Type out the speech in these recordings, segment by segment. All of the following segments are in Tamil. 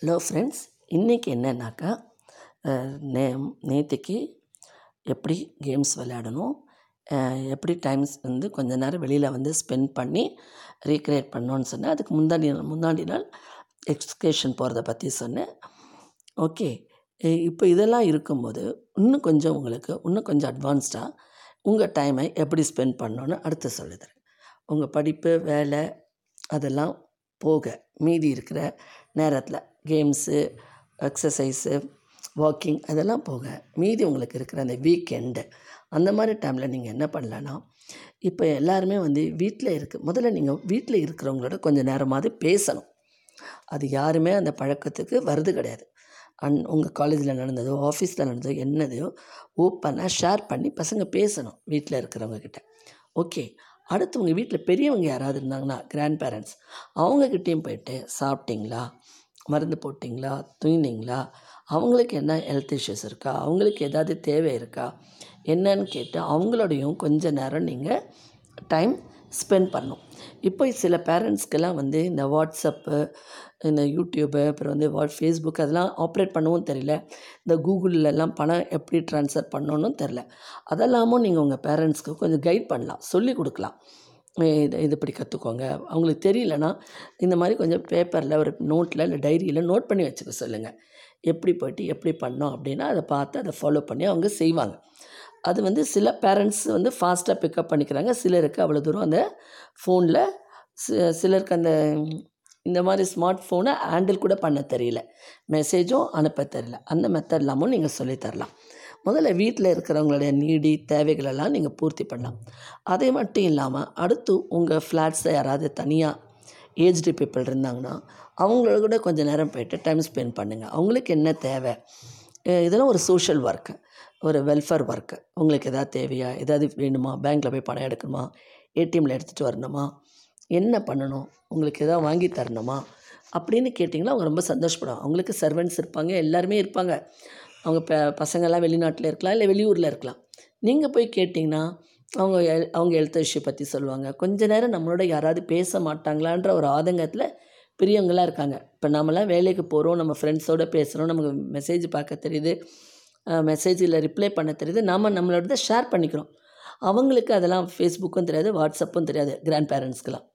ஹலோ ஃப்ரெண்ட்ஸ் இன்றைக்கி என்னன்னாக்கா நே நேற்றுக்கு எப்படி கேம்ஸ் விளையாடணும் எப்படி டைம்ஸ் வந்து கொஞ்ச நேரம் வெளியில் வந்து ஸ்பெண்ட் பண்ணி ரீக்ரியேட் பண்ணோன்னு சொன்னேன். அதுக்கு நாள் முந்தாண்டி நாள் எக்ஸ்கேஷன் போகிறத பற்றி சொன்னேன். ஓகே இப்போ இதெல்லாம் இருக்கும்போது இன்னும் கொஞ்சம் உங்களுக்கு இன்னும் கொஞ்சம் அட்வான்ஸ்டாக உங்கள் டைமை எப்படி ஸ்பெண்ட் பண்ணணுன்னு அடுத்து சொல்லித்தரேன். உங்கள் படிப்பு வேலை அதெல்லாம் போக மீதி இருக்கிற நேரத்தில் கேம்ஸு எக்ஸசைஸு வாக்கிங் அதெல்லாம் போக மீதி உங்களுக்கு இருக்கிற அந்த வீக்கெண்டு அந்த மாதிரி டைமில் நீங்கள் என்ன பண்ணலான்னா இப்போ எல்லாருமே வந்து வீட்டில் இருக்க முதல்ல நீங்கள் வீட்டில் இருக்கிறவங்களோட கொஞ்சம் நேரமாவது பேசணும். அது யாருமே அந்த பழக்கத்துக்கு வருது கிடையாது. அன் உங்கள் காலேஜில் நடந்ததோ ஆஃபீஸில் நடந்ததோ என்னதையோ ஓப்பனாக ஷேர் பண்ணி பசங்க பேசணும் வீட்டில் இருக்கிறவங்கக்கிட்ட ஓகே அடுத்து உங்கள் வீட்டில் பெரியவங்க யாராவது இருந்தாங்கன்னா கிராண்ட் பேரண்ட்ஸ் அவங்கக்கிட்டேயும் போயிட்டு சாப்பிட்டீங்களா? மருந்து போட்டிங்களா? தூங்கினீங்களா? அவங்களுக்கு என்ன ஹெல்த் இஷ்யூஸ் இருக்கா? அவங்களுக்கு ஏதாவது தேவை இருக்கா? என்னன்னு கேட்டு அவங்களோடையும் கொஞ்ச நேரம் நீங்கள் டைம் ஸ்பெண்ட் பண்ணணும். இப்போ சில பேரண்ட்ஸ்க்கெல்லாம் வந்து இந்த வாட்ஸ்அப்பு இந்த யூடியூப்பு அப்புறம் வந்து வா ஃபேஸ்புக் அதெல்லாம் ஆப்ரேட் பண்ணவும் தெரியல. இந்த கூகுளிலலாம் பணம் எப்படி ட்ரான்ஸ்ஃபர் பண்ணணும்னு தெரில அதெல்லாமும் நீங்கள் உங்கள் பேரண்ட்ஸ்க்கு கொஞ்சம் கைட் பண்ணலாம். சொல்லி கொடுக்கலாம். இது இது இப்படி கற்றுக்கோங்க அவங்களுக்கு தெரியலன்னா இந்த மாதிரி கொஞ்சம் பேப்பரில் ஒரு நோட்டில் இல்லை டைரியில் நோட் பண்ணி வச்சுக்க சொல்லுங்கள் எப்படி போய்ட்டு எப்படி பண்ணோம் அப்படின்னா அதை பார்த்து அதை ஃபாலோ பண்ணி அவங்க செய்வாங்க. அது வந்து சில பேரண்ட்ஸ் வந்து ஃபாஸ்ட்டாக பிக்கப் பண்ணிக்கிறாங்க. சிலருக்கு அவ்வளோ தூரம் அந்த ஃபோனில் சிலருக்கு அந்த இந்த மாதிரி ஸ்மார்ட் ஃபோனை ஹேண்டில் கூட பண்ண தெரியல. மெசேஜும் அனுப்ப தெரியல. அந்த மெத்தட்லாமும் நீங்கள் சொல்லித்தரலாம் முதல்ல வீட்டில் இருக்கிறவங்களுடைய நீடி தேவைகளெல்லாம் நீங்கள் பூர்த்தி பண்ணலாம். அதே மட்டும் இல்லாமல் அடுத்து உங்கள் ஃப்ளாட்ஸில் யாராவது தனியாக ஏஜ்டு பீப்புள் இருந்தாங்கன்னா அவங்களோட கூட கொஞ்சம் நேரம் போயிட்டு டைம் ஸ்பெண்ட் பண்ணுங்கள். அவங்களுக்கு என்ன தேவை? இதெல்லாம் ஒரு சோஷியல் ஒர்க்கு ஒரு வெல்ஃபேர் ஒர்க்கு. உங்களுக்கு எதாவது தேவையா? எதாவது வேணுமா? பேங்க்கில் போய் பணம் எடுக்கணுமா? ஏடிஎம்மில் எடுத்துகிட்டு வரணுமா? என்ன பண்ணணும்? உங்களுக்கு எதாவது வாங்கி தரணுமா? அப்படின்னு கேட்டிங்கன்னா அவங்க ரொம்ப சந்தோஷப்படுவாங்க. அவங்களுக்கு சர்வெண்ட்ஸ் இருப்பாங்க எல்லாருமே இருப்பாங்க. அவங்க ப பசங்கள்லாம் வெளிநாட்டில் இருக்கலாம் இல்லை வெளியூரில் இருக்கலாம். நீங்கள் போய் கேட்டிங்கன்னா அவங்க அவங்க ஹெல்த் இஷ்யூ பற்றி சொல்லுவாங்க. கொஞ்ச நேரம் நம்மளோட யாராவது பேச மாட்டாங்களான்ற ஒரு ஆதங்கத்தில் பெரியவங்களாம் இருக்காங்க. இப்போ நம்மலாம் வேலைக்கு போகிறோம் நம்ம ஃப்ரெண்ட்ஸோடு பேசுகிறோம் நமக்கு மெசேஜ் பார்க்க தெரியுது மெசேஜில் ரிப்ளை பண்ண தெரியுது நாம் நம்மளோட ஷேர் பண்ணிக்கிறோம். அவங்களுக்கு அதெல்லாம் ஃபேஸ்புக்கும் தெரியாது வாட்ஸ்அப்பும் தெரியாது கிராண்ட் பேரண்ட்ஸ்க்கெலாம்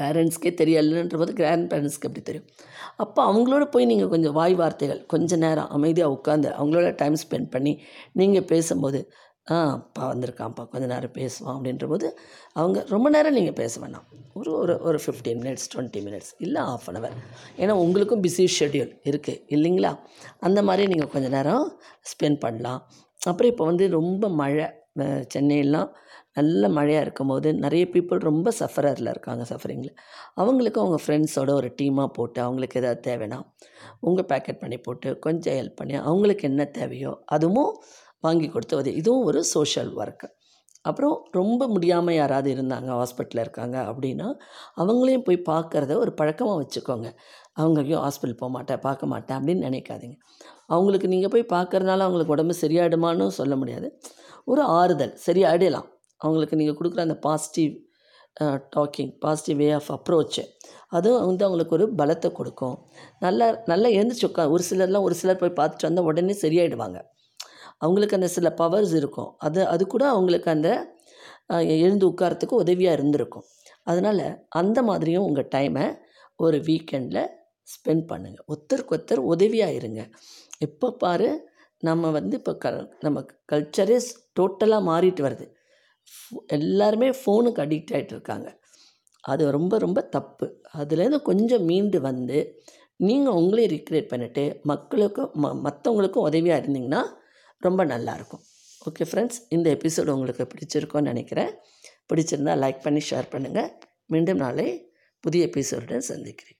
பேரண்ட்ஸ்க்கே தெரியலன்ற போது கிராண்ட் பேரண்ட்ஸ்க்கு எப்படி தெரியும். அப்போ அவங்களோட போய் நீங்கள் கொஞ்சம் வாய் வார்த்தைகள் கொஞ்சம் நேரம் அமைதியாக உட்காந்து அவங்களோட டைம் ஸ்பெண்ட் பண்ணி நீங்கள் பேசும்போது ஆ அப்பா வந்திருக்கான்ப்பா கொஞ்ச நேரம் பேசுவான் அப்படின்ற போது அவங்க ரொம்ப நேரம் நீங்கள் பேச வேணாம். ஒரு ஒரு ஒரு ஃபிஃப்டீன் மினிட்ஸ் டுவெண்ட்டி மினிட்ஸ் இல்லை ஆஃப் அன் அவர் ஏன்னா உங்களுக்கும் பிஸி ஷெட்யூல் இருக்குது இல்லைங்களா? அந்த மாதிரி நீங்கள் கொஞ்சம் நேரம் ஸ்பெண்ட் பண்ணலாம். அப்புறம் இப்போ வந்து ரொம்ப மழை சென்னையெல்லாம் நல்ல மழையாக இருக்கும்போது நிறைய பீப்புள் ரொம்ப சஃபரரில் இருக்காங்க சஃபரிங்கில் அவங்களுக்கு அவங்க ஃப்ரெண்ட்ஸோட ஒரு டீமாக போட்டு அவங்களுக்கு எதாவது தேவைன்னா உங்கள் பேக்கெட் பண்ணி போட்டு கொஞ்சம் ஹெல்ப் பண்ணி அவங்களுக்கு என்ன தேவையோ அதுவும் வாங்கி கொடுத்து உதவி. இதுவும் ஒரு சோஷியல் ஒர்க்கு அப்புறம் ரொம்ப முடியாமல் யாராவது இருந்தாங்க ஹாஸ்பிட்டலில் இருக்காங்க அப்படின்னா அவங்களையும் போய் பார்க்குறத ஒரு பழக்கமாக வச்சுக்கோங்க. அவங்க ஐயோ ஹாஸ்பிட்டல் போக மாட்டேன் பார்க்க மாட்டேன் அப்படின்னு நினைக்காதீங்க. அவங்களுக்கு நீங்கள் போய் பார்க்குறதுனால அவங்களுக்கு உடம்பு சரியாயிடுமான்னு சொல்ல முடியாது. ஒரு ஆறுதல் சரி சரியாயிடலாம் அவங்களுக்கு நீங்கள் கொடுக்குற அந்த positive talking positive way of approach அதுவும் வந்து அவங்களுக்கு ஒரு பலத்தை கொடுக்கும். நல்லா நல்லா எழுந்திரிச்சு உட்கா ஒரு சிலர்லாம் ஒரு சிலர் போய் பார்த்துட்டு வந்தால் உடனே சரியாயிடுவாங்க. அவங்களுக்கு அந்த சில பவர்ஸ் இருக்கும். அது அது கூட அவங்களுக்கு அந்த எழுந்து உட்காரத்துக்கு உதவியாக இருந்திருக்கும். அதனால் அந்த மாதிரியும் உங்கள் டைமை ஒரு வீக்கெண்டில் ஸ்பெண்ட் பண்ணுங்கள் ஒருத்தருக்கு ஒருத்தர் உதவியாக இருங்க. எப்போ பாரு நம்ம வந்து இப்போ க நம்ம கல்ச்சரே டோட்டலாக மாறிட்டு வருது. எல்லாருமே ஃபோனுக்கு அடிக்ட் ஆகிட்டு இருக்காங்க. அது ரொம்ப ரொம்ப தப்பு. அதுலேருந்து கொஞ்சம் மீண்டு வந்து நீங்கள் உங்களையும் ரீக்ரியேட் பண்ணிவிட்டு மக்களுக்கும் ம மற்றவங்களுக்கும் உதவியாக இருந்தீங்கன்னா ரொம்ப நல்லாயிருக்கும் ஓகே ஃப்ரெண்ட்ஸ் இந்த எபிசோடு உங்களுக்கு பிடிச்சிருக்கோன்னு நினைக்கிறேன். பிடிச்சிருந்தால் லைக் பண்ணி ஷேர் பண்ணுங்கள் மீண்டும் நாளை புதிய எபிசோடுடன் சந்திக்கிறேன்.